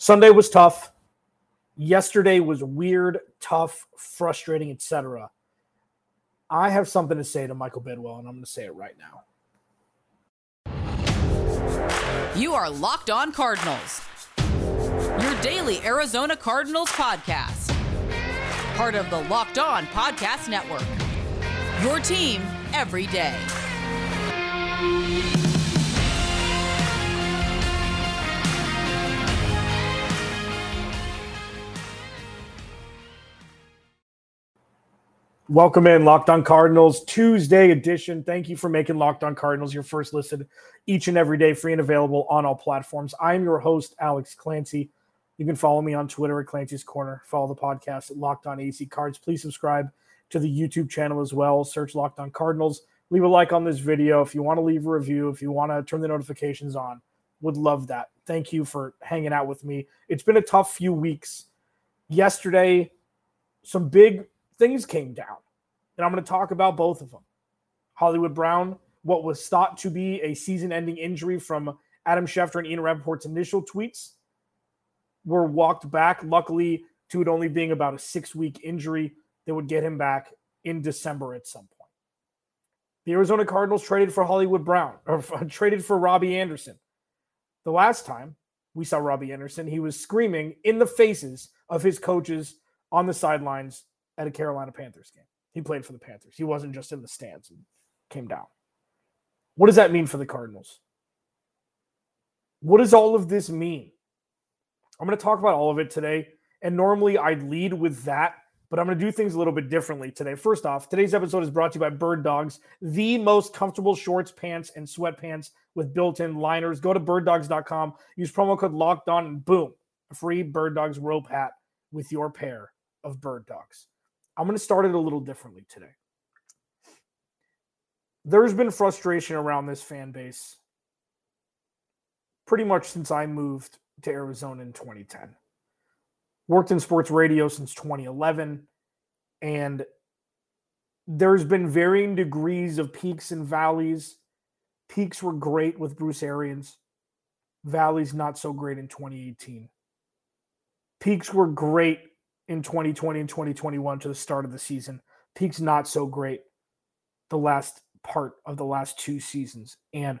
Sunday was tough. Yesterday was weird, tough, frustrating, etc. I have something to say to Michael Bidwill, and I'm going to say it right now. You are Locked On Cardinals, your daily Arizona Cardinals podcast. Part of the Locked On Podcast Network. Your team every day. Welcome in, Locked On Cardinals Tuesday edition. Thank you for making Locked On Cardinals your first listen each and every day, free and available on all platforms. I'm your host, Alex Clancy. You can follow me on Twitter at Clancy's Corner. Follow the podcast at Locked On AZ Cards. Please subscribe to the YouTube channel as well. Search Locked On Cardinals. Leave a like on this video. If you want to leave a review, if you want to turn the notifications on, would love that. Thank you for hanging out with me. It's been a tough few weeks. Yesterday, some big things came down. And I'm going to talk about both of them. Hollywood Brown, what was thought to be a season ending injury from Adam Schefter and Ian Rapoport's initial tweets were walked back, luckily, to it only being about a six week injury that would get him back in December at some point. The Arizona Cardinals traded for Hollywood Brown, or traded for Robbie Anderson. The last time we saw Robbie Anderson, he was screaming in the faces of his coaches on the sidelines at a Carolina Panthers game. He played for the Panthers. He wasn't just in the stands and came down. What does that mean for the Cardinals? What does all of this mean? I'm going to talk about all of it today. And normally I'd lead with that, but I'm going to do things a little bit differently today. First off, today's episode is brought to you by Bird Dogs, the most comfortable shorts, pants, and sweatpants with built in liners. Go to birddogs.com, use promo code locked on, and boom, a free Bird Dogs rope hat with your pair of Bird Dogs. I'm going to start it a little differently today. There's been frustration around this fan base pretty much since I moved to Arizona in 2010. Worked in sports radio since 2011, and there's been varying degrees of peaks and valleys. Peaks were great with Bruce Arians, valleys not so great in 2018. Peaks were great in 2020 and 2021 to the start of the season. Peaks not so great the last part of the last two seasons. And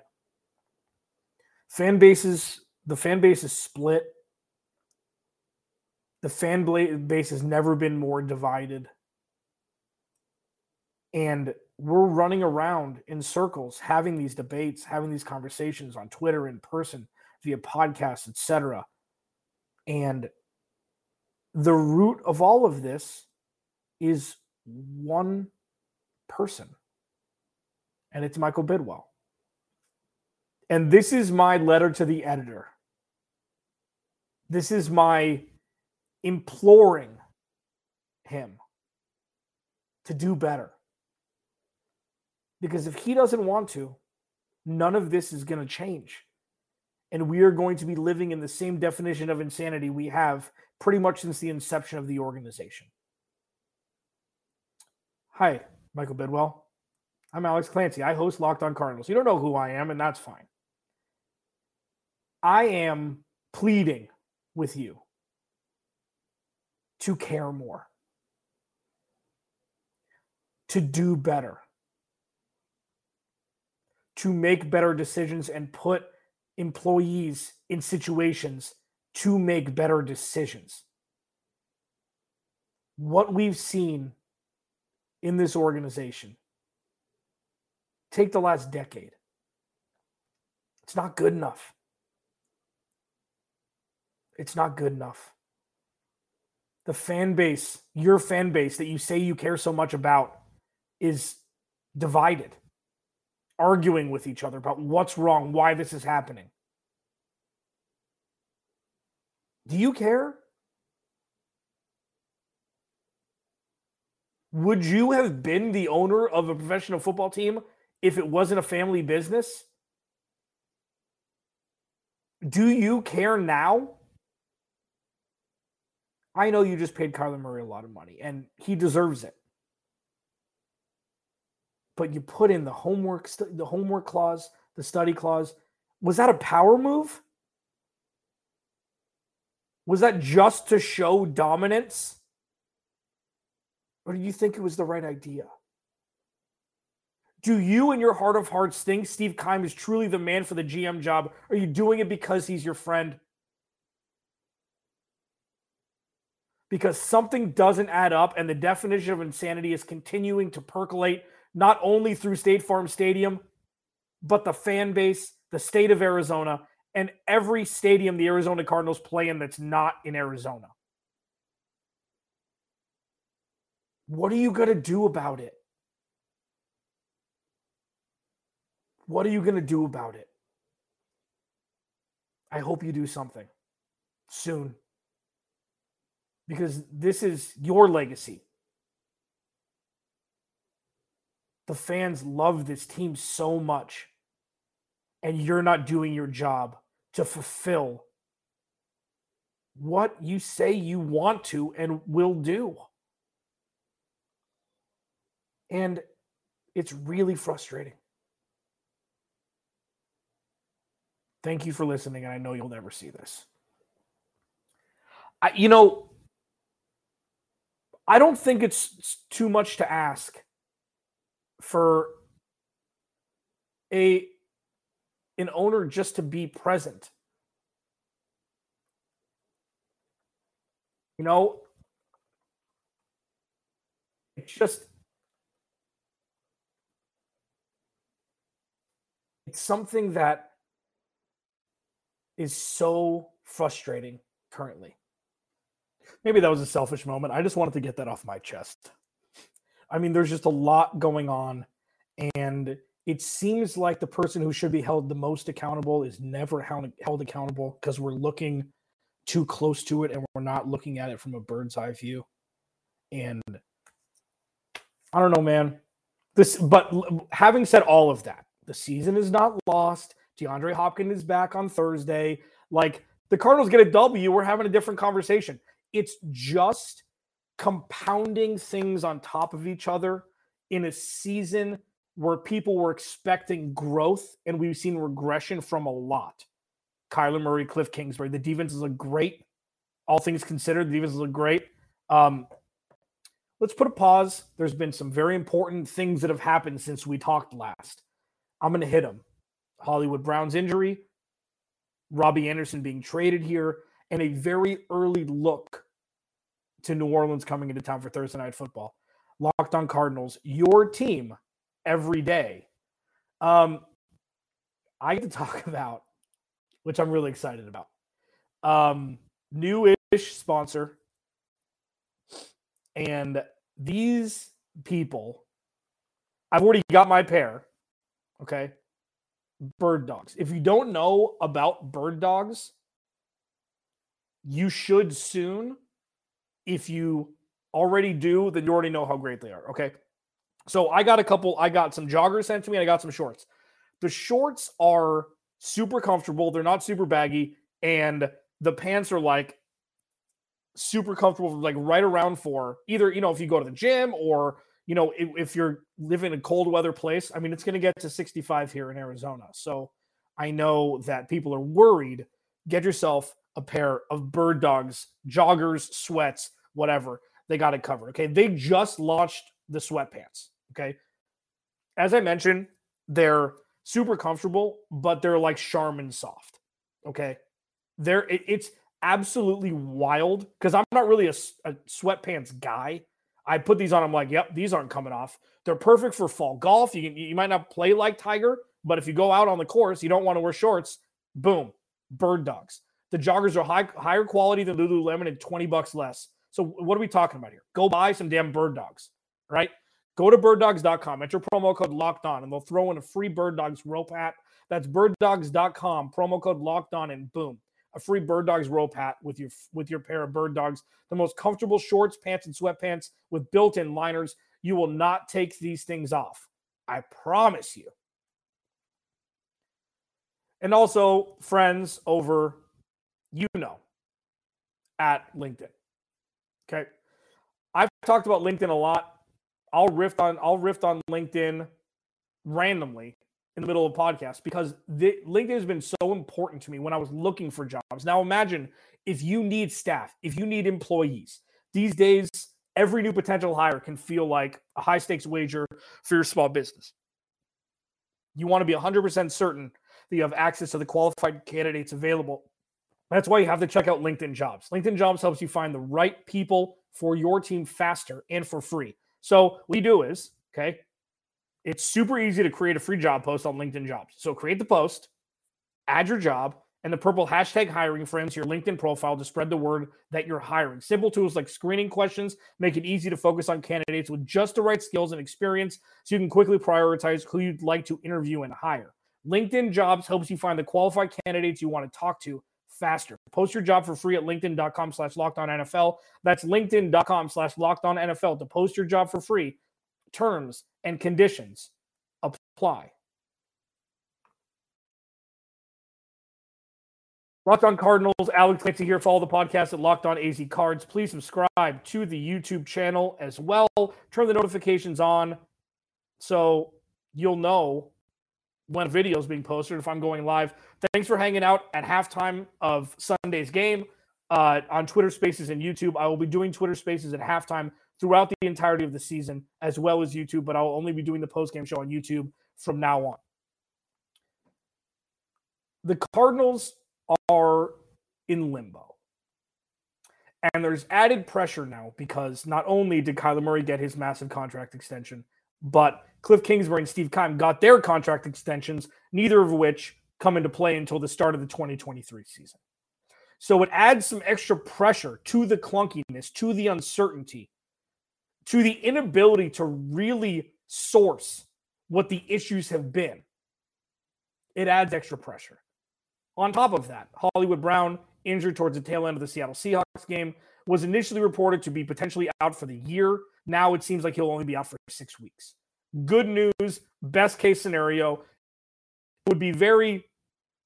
fan bases, the fan base is split. The fan base has never been more divided. And we're running around in circles having these debates, having these conversations on Twitter, in person, via podcasts, etc. And the root of all of this is one person, and it's Michael Bidwill. And this is my letter to the editor. This is my imploring him to do better. Because if he doesn't want to, none of this is going to change. And we are going to be living in the same definition of insanity we have pretty much since the inception of the organization. Hi, Michael Bidwill. I'm Alex Clancy. I host Locked On Cardinals. You don't know who I am, and that's fine. I am pleading with you to care more, to do better, to make better decisions and put employees in situations to make better decisions. What we've seen in this organization, take the last decade, it's not good enough. It's not good enough. The fan base, your fan base that you say you care so much about, is divided, arguing with each other about what's wrong, why this is happening. Do you care? Would you have been the owner of a professional football team if it wasn't a family business? Do you care now? I know you just paid Kyler Murray a lot of money and he deserves it. But you put in the homework the homework clause, the study clause. Was that a power move? Was that just to show dominance? Or do you think it was the right idea? Do you, in your heart of hearts, think Steve Keim is truly the man for the GM job? Are you doing it because he's your friend? Because something doesn't add up, and the definition of insanity is continuing to percolate not only through State Farm Stadium, but the fan base, the state of Arizona, and every stadium the Arizona Cardinals play in that's not in Arizona. What are you going to do about it? What are you going to do about it? I hope you do something soon because this is your legacy. The fans love this team so much, and you're not doing your job to fulfill what you say you want to and will do. And it's really frustrating. Thank you for listening, and I know you'll never see this. I, you know, I don't think it's too much to ask for a an owner just to be present. You know, it's just it's something that is so frustrating currently. Maybe that was a selfish moment. I just wanted to get that off my chest. I mean, there's just a lot going on, and it seems like the person who should be held the most accountable is never held, held accountable because we're looking too close to it and we're not looking at it from a bird's eye view. And I don't know, man. This, but having said all of that, the season is not lost. DeAndre Hopkins is back on Thursday. Like the Cardinals get a W, we're having a different conversation. It's just compounding things on top of each other in a season where people were expecting growth and we've seen regression from a lot. Kyler Murray, Cliff Kingsbury. The defense is a great, all things considered, the defense is a great. Um, let's put a pause. There's been some very important things that have happened since we talked last. I'm going to hit them. Hollywood Brown's injury, Robbie Anderson being traded here, and a very early look to New Orleans coming into town for Thursday night football. Locked on Cardinals, your team every day. Um, I get to talk about, which I'm really excited about. Um, new-ish sponsor, and these people, I've already got my pair. Okay, bird dogs. If you don't know about bird dogs, you should soon. If you already do, then you already know how great they are. Okay. So I got a couple, I got some joggers sent to me, I got some shorts. The shorts are super comfortable, they're not super baggy, and the pants are like super comfortable, like right around for either, you know, if you go to the gym or you know, if, if you're living in a cold weather place, I mean, it's going to get to 65 here in Arizona. So I know that people are worried. Get yourself a pair of bird dogs, joggers, sweats, whatever. They got it covered. Okay. They just launched the sweatpants. Okay. As I mentioned, they're super comfortable, but they're like Charmin soft. Okay. They're, it, it's absolutely wild because I'm not really a, a sweatpants guy. I put these on. I'm like, yep, these aren't coming off. They're perfect for fall golf. You can, you might not play like Tiger, but if you go out on the course, you don't want to wear shorts. Boom, bird dogs. The joggers are high, higher quality than Lululemon and 20 bucks less. So what are we talking about here? Go buy some damn bird dogs, right? Go to birddogs.com, enter promo code locked on, and they'll throw in a free bird dogs rope hat. That's birddogs.com, promo code locked on, and boom, a free Bird Dogs rope hat with your with your pair of Bird Dogs. The most comfortable shorts, pants, and sweatpants with built-in liners. You will not take these things off. I promise you. And also, friends over, you know, at LinkedIn. Okay. I've talked about LinkedIn a lot. I'll riff on I'll riff on LinkedIn randomly in the middle of a podcast because the, LinkedIn has been so important to me when I was looking for jobs. Now imagine if you need staff, if you need employees. These days, every new potential hire can feel like a high stakes wager for your small business. You want to be 100% certain that you have access to the qualified candidates available. That's why you have to check out LinkedIn Jobs. LinkedIn Jobs helps you find the right people for your team faster and for free. So, what you do is, okay, it's super easy to create a free job post on LinkedIn Jobs. So, create the post, add your job, and the purple hashtag hiring friends your LinkedIn profile to spread the word that you're hiring. Simple tools like screening questions make it easy to focus on candidates with just the right skills and experience so you can quickly prioritize who you'd like to interview and hire. LinkedIn Jobs helps you find the qualified candidates you want to talk to faster. Post your job for free at linkedin.com slash NFL. That's linkedin.com slash NFL to post your job for free. Terms and conditions apply. Locked on Cardinals, Alex Clancy here. Follow the podcast at Locked On AZ Cards. Please subscribe to the YouTube channel as well. Turn the notifications on so you'll know when a video is being posted if I'm going live. Thanks for hanging out at halftime of Sunday's game uh, on Twitter Spaces and YouTube. I will be doing Twitter Spaces at halftime throughout the entirety of the season, as well as YouTube, but I'll only be doing the post game show on YouTube from now on. The Cardinals are in limbo. And there's added pressure now because not only did Kyler Murray get his massive contract extension, but Cliff Kingsbury and Steve Keim got their contract extensions, neither of which come into play until the start of the 2023 season. So it adds some extra pressure to the clunkiness, to the uncertainty, to the inability to really source what the issues have been. It adds extra pressure. On top of that, Hollywood Brown, injured towards the tail end of the Seattle Seahawks game, was initially reported to be potentially out for the year. Now it seems like he'll only be out for six weeks. Good news, best case scenario would be very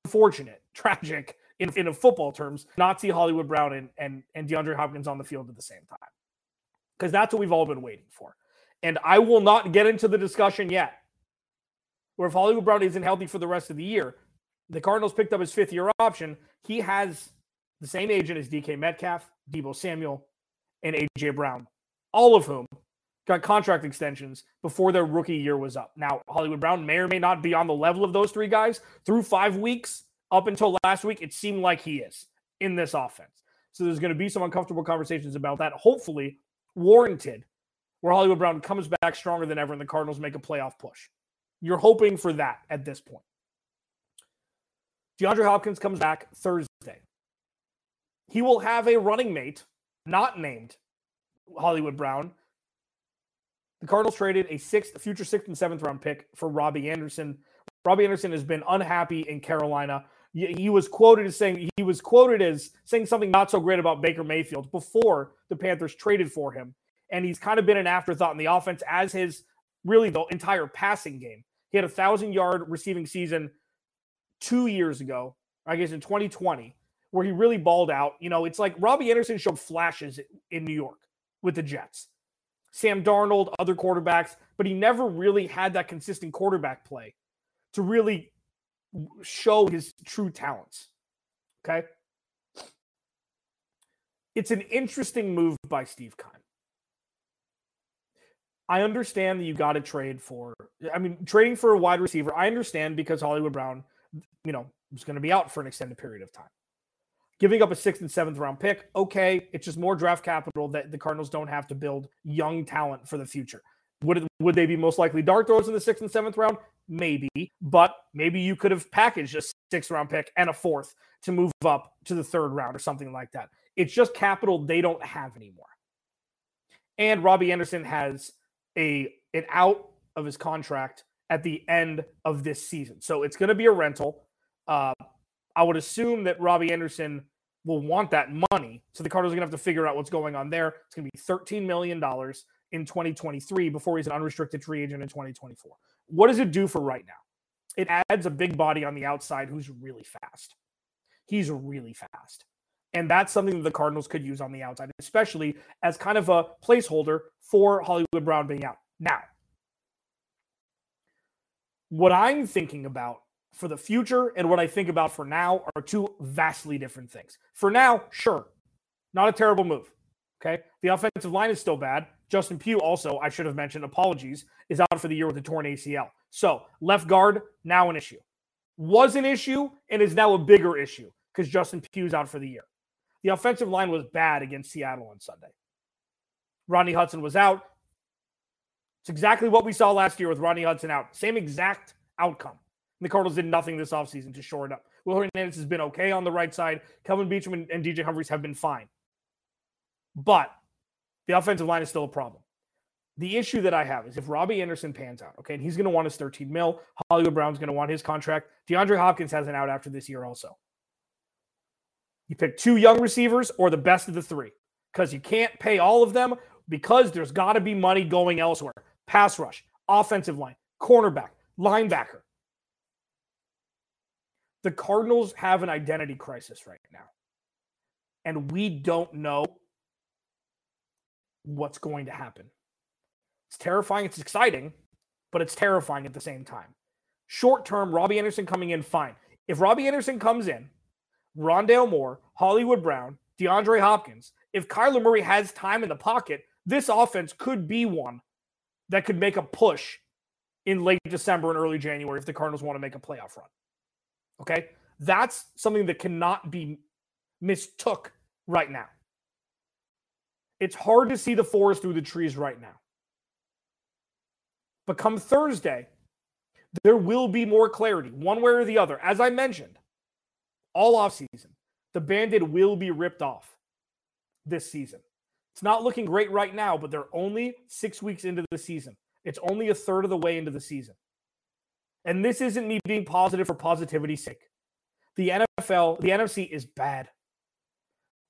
unfortunate, tragic in, in football terms, not see Hollywood Brown and, and, and DeAndre Hopkins on the field at the same time. Because that's what we've all been waiting for. And I will not get into the discussion yet. Where if Hollywood Brown isn't healthy for the rest of the year, the Cardinals picked up his fifth year option. He has the same agent as DK Metcalf, Deebo Samuel, and AJ Brown, all of whom got contract extensions before their rookie year was up. Now, Hollywood Brown may or may not be on the level of those three guys through five weeks. Up until last week, it seemed like he is in this offense. So there's going to be some uncomfortable conversations about that, hopefully warranted, where Hollywood Brown comes back stronger than ever and the Cardinals make a playoff push. You're hoping for that at this point. DeAndre Hopkins comes back Thursday. He will have a running mate not named Hollywood Brown. The Cardinals traded a sixth, future sixth and seventh round pick for Robbie Anderson. Robbie Anderson has been unhappy in Carolina. He was quoted as saying he was quoted as saying something not so great about Baker Mayfield before the Panthers traded for him, and he's kind of been an afterthought in the offense as his really the entire passing game. He had a thousand yard receiving season two years ago, I guess in 2020, where he really balled out. You know, it's like Robbie Anderson showed flashes in New York with the Jets. Sam Darnold, other quarterbacks, but he never really had that consistent quarterback play to really show his true talents. Okay. It's an interesting move by Steve Keim. I understand that you got to trade for, I mean, trading for a wide receiver. I understand because Hollywood Brown you know, was going to be out for an extended period of time. Giving up a sixth and seventh round pick, okay, it's just more draft capital that the Cardinals don't have to build young talent for the future. Would would they be most likely dart throws in the sixth and seventh round? Maybe, but maybe you could have packaged a sixth round pick and a fourth to move up to the third round or something like that. It's just capital they don't have anymore. And Robbie Anderson has a an out of his contract at the end of this season. So it's going to be a rental. Uh, I would assume that Robbie Anderson will want that money. So the Cardinals are going to have to figure out what's going on there. It's going to be $13 million in 2023 before he's an unrestricted free agent in 2024. What does it do for right now? It adds a big body on the outside who's really fast. He's really fast. And that's something that the Cardinals could use on the outside, especially as kind of a placeholder for Hollywood Brown being out. Now, What I'm thinking about for the future and what I think about for now are two vastly different things. For now, sure, not a terrible move. Okay. The offensive line is still bad. Justin Pugh, also, I should have mentioned, apologies, is out for the year with a torn ACL. So, left guard, now an issue. Was an issue and is now a bigger issue because Justin Pugh's out for the year. The offensive line was bad against Seattle on Sunday. Rodney Hudson was out. It's exactly what we saw last year with Rodney Hudson out. Same exact outcome. And the Cardinals did nothing this offseason to shore it up. Will Hernandez has been okay on the right side. Kelvin Beachum and, and DJ Humphries have been fine. But the offensive line is still a problem. The issue that I have is if Robbie Anderson pans out, okay, and he's going to want his 13 mil, Hollywood Brown's going to want his contract. DeAndre Hopkins has an out after this year also. You pick two young receivers or the best of the three because you can't pay all of them because there's got to be money going elsewhere. Pass rush, offensive line, cornerback, linebacker. The Cardinals have an identity crisis right now. And we don't know what's going to happen. It's terrifying. It's exciting, but it's terrifying at the same time. Short term, Robbie Anderson coming in, fine. If Robbie Anderson comes in, Rondale Moore, Hollywood Brown, DeAndre Hopkins, if Kyler Murray has time in the pocket, this offense could be one that could make a push in late December and early January if the Cardinals want to make a playoff run. Okay? That's something that cannot be mistook right now. It's hard to see the forest through the trees right now. But come Thursday, there will be more clarity, one way or the other. As I mentioned, all offseason, the bandit will be ripped off this season. It's not looking great right now, but they're only six weeks into the season. It's only a third of the way into the season. And this isn't me being positive for positivity's sake. The NFL, the NFC is bad.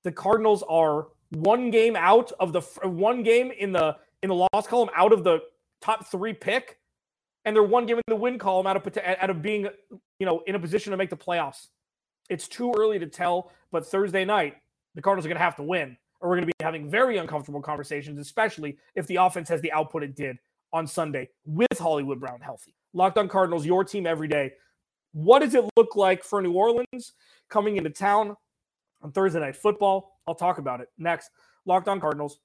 The Cardinals are one game out of the one game in the in the loss column out of the top three pick, and they're one game in the win column out of out of being you know in a position to make the playoffs. It's too early to tell, but Thursday night the Cardinals are going to have to win, or we're going to be having very uncomfortable conversations, especially if the offense has the output it did on Sunday with Hollywood Brown healthy. Locked on Cardinals, your team every day. What does it look like for New Orleans coming into town on Thursday night football? I'll talk about it next. Locked on Cardinals.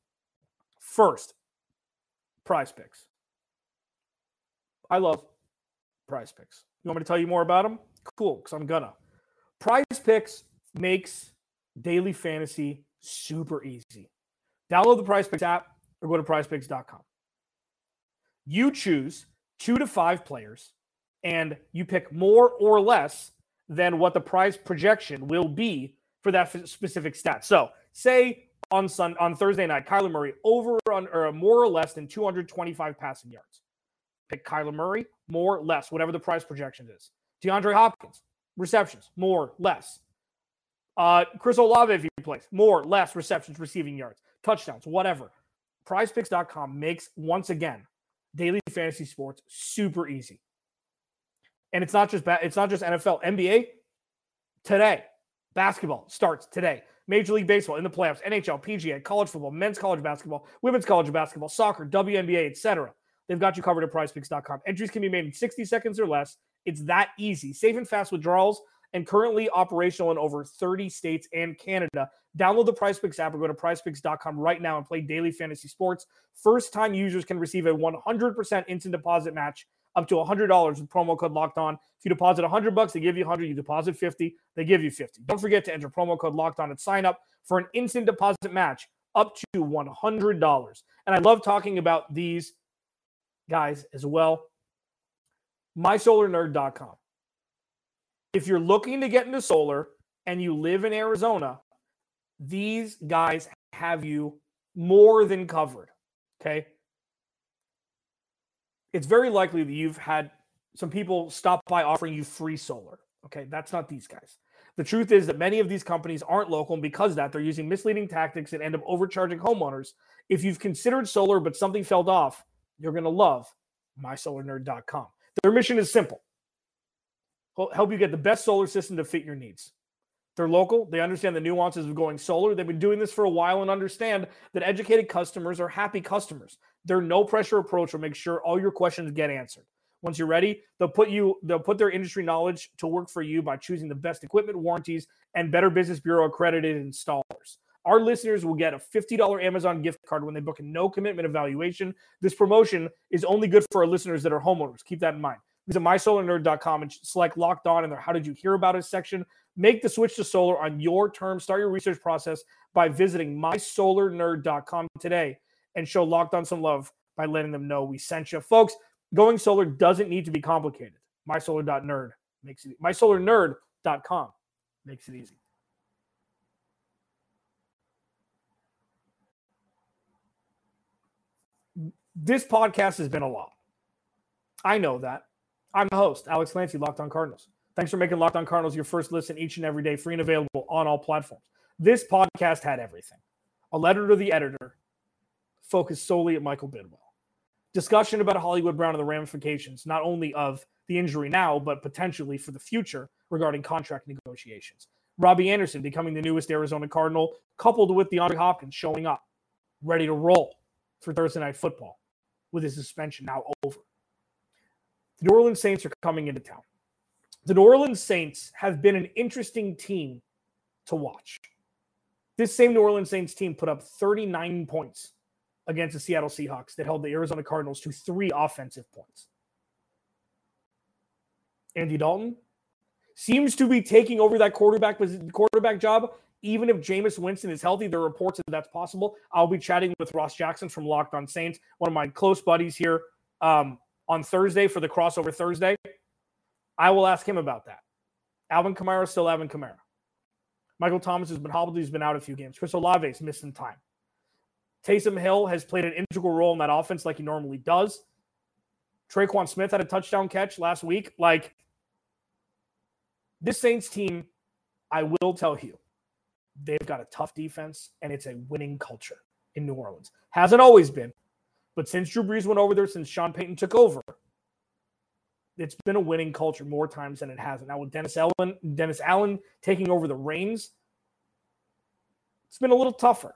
First, prize picks. I love prize picks. You want me to tell you more about them? Cool, because I'm gonna. Prize picks makes daily fantasy super easy. Download the prize picks app or go to prizepicks.com. You choose two to five players and you pick more or less than what the prize projection will be for that specific stat. So, say on Sun on Thursday night, Kyler Murray over on or more or less than 225 passing yards. Pick Kyler Murray, more, less, whatever the price projection is. DeAndre Hopkins, receptions, more, less. Uh, Chris Olave, if he plays, more, less receptions, receiving yards, touchdowns, whatever. PrizePicks.com makes once again daily fantasy sports super easy. And it's not just ba- it's not just NFL, NBA today. Basketball starts today. Major League Baseball in the playoffs, NHL, PGA, college football, men's college basketball, women's college basketball, soccer, WNBA, etc. They've got you covered at prizepicks.com. Entries can be made in 60 seconds or less. It's that easy. Safe and fast withdrawals and currently operational in over 30 states and Canada. Download the PrizePicks app or go to prizepicks.com right now and play daily fantasy sports. First time users can receive a 100% instant deposit match up to $100 with promo code locked on. If you deposit 100 bucks, they give you 100. You deposit 50, they give you 50. Don't forget to enter promo code locked on and sign up for an instant deposit match up to $100. And I love talking about these guys as well. MySolarNerd.com. If you're looking to get into solar and you live in Arizona, these guys have you more than covered. Okay. It's very likely that you've had some people stop by offering you free solar. Okay. That's not these guys. The truth is that many of these companies aren't local, and because that, they're using misleading tactics and end up overcharging homeowners. If you've considered solar but something fell off, you're going to love mysolarnerd.com. Their mission is simple help you get the best solar system to fit your needs. They're local. They understand the nuances of going solar. They've been doing this for a while and understand that educated customers are happy customers. Their no pressure approach will make sure all your questions get answered. Once you're ready, they'll put you they'll put their industry knowledge to work for you by choosing the best equipment, warranties, and Better Business Bureau accredited installers. Our listeners will get a $50 Amazon gift card when they book a no commitment evaluation. This promotion is only good for our listeners that are homeowners. Keep that in mind. Visit mysolarnerd.com and select locked on in their How Did You Hear About Us section. Make the switch to solar on your terms. Start your research process by visiting mysolarnerd.com today and show locked on some love by letting them know we sent you. Folks, going solar doesn't need to be complicated. Mysolar.nerd makes it mysolarnerd.com makes it easy. This podcast has been a lot. I know that. I'm the host, Alex Clancy, Locked On Cardinals. Thanks for making Locked On Cardinals your first listen each and every day, free and available on all platforms. This podcast had everything a letter to the editor, focused solely at Michael Bidwill, discussion about Hollywood Brown and the ramifications, not only of the injury now, but potentially for the future regarding contract negotiations. Robbie Anderson becoming the newest Arizona Cardinal, coupled with DeAndre Hopkins showing up, ready to roll for Thursday Night Football with his suspension now over. The New Orleans Saints are coming into town. The New Orleans Saints have been an interesting team to watch. This same New Orleans Saints team put up 39 points against the Seattle Seahawks that held the Arizona Cardinals to three offensive points. Andy Dalton seems to be taking over that quarterback quarterback job. Even if Jameis Winston is healthy, there are reports that that's possible. I'll be chatting with Ross Jackson from Locked On Saints, one of my close buddies here, um, on Thursday for the crossover Thursday. I will ask him about that. Alvin Kamara still Alvin Kamara. Michael Thomas has been hobbled. He's been out a few games. Chris Olave's missed some time. Taysom Hill has played an integral role in that offense like he normally does. Tre'Quan Smith had a touchdown catch last week. Like this Saints team, I will tell you, they've got a tough defense and it's a winning culture in New Orleans. Hasn't always been, but since Drew Brees went over there, since Sean Payton took over, it's been a winning culture more times than it hasn't. Now with Dennis Allen, Dennis Allen taking over the reins, it's been a little tougher.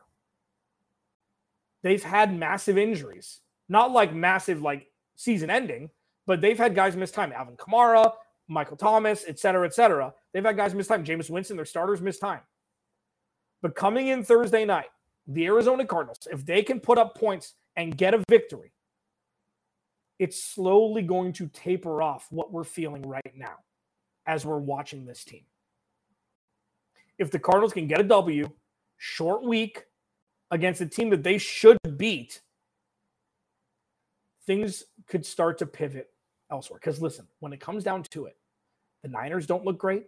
They've had massive injuries, not like massive like season ending, but they've had guys miss time. Alvin Kamara, Michael Thomas, et cetera, et cetera. They've had guys miss time. Jameis Winston, their starters miss time. But coming in Thursday night, the Arizona Cardinals, if they can put up points and get a victory, it's slowly going to taper off what we're feeling right now as we're watching this team. If the Cardinals can get a W, short week against a team that they should beat, things could start to pivot elsewhere. Because listen, when it comes down to it, the Niners don't look great.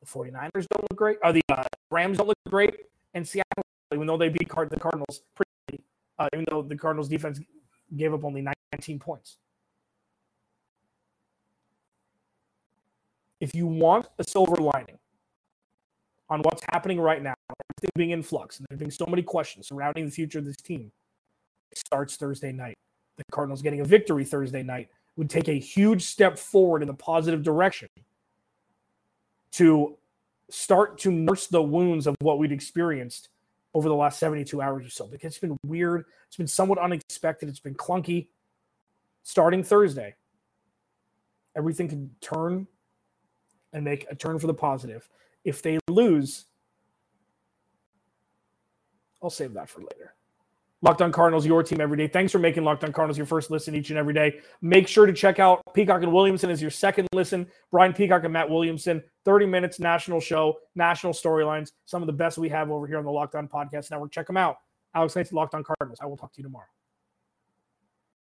The 49ers don't look great. Or the uh, Rams don't look great. And Seattle, even though they beat the Cardinals pretty, uh, even though the Cardinals defense gave up only 19 points. If you want a silver lining on what's happening right now, everything being in flux, and there being so many questions surrounding the future of this team, starts Thursday night. The Cardinals getting a victory Thursday night would take a huge step forward in the positive direction to start to nurse the wounds of what we'd experienced over the last 72 hours or so because it's been weird. It's been somewhat unexpected. It's been clunky. Starting Thursday, everything can turn and make a turn for the positive. If they lose, I'll save that for later. Locked on Cardinals, your team every day. Thanks for making Locked on Cardinals your first listen each and every day. Make sure to check out Peacock and Williamson as your second listen. Brian Peacock and Matt Williamson, 30 minutes, national show, national storylines, some of the best we have over here on the Locked on Podcast Network. Check them out. Alex Clancy, Locked on Cardinals. I will talk to you tomorrow.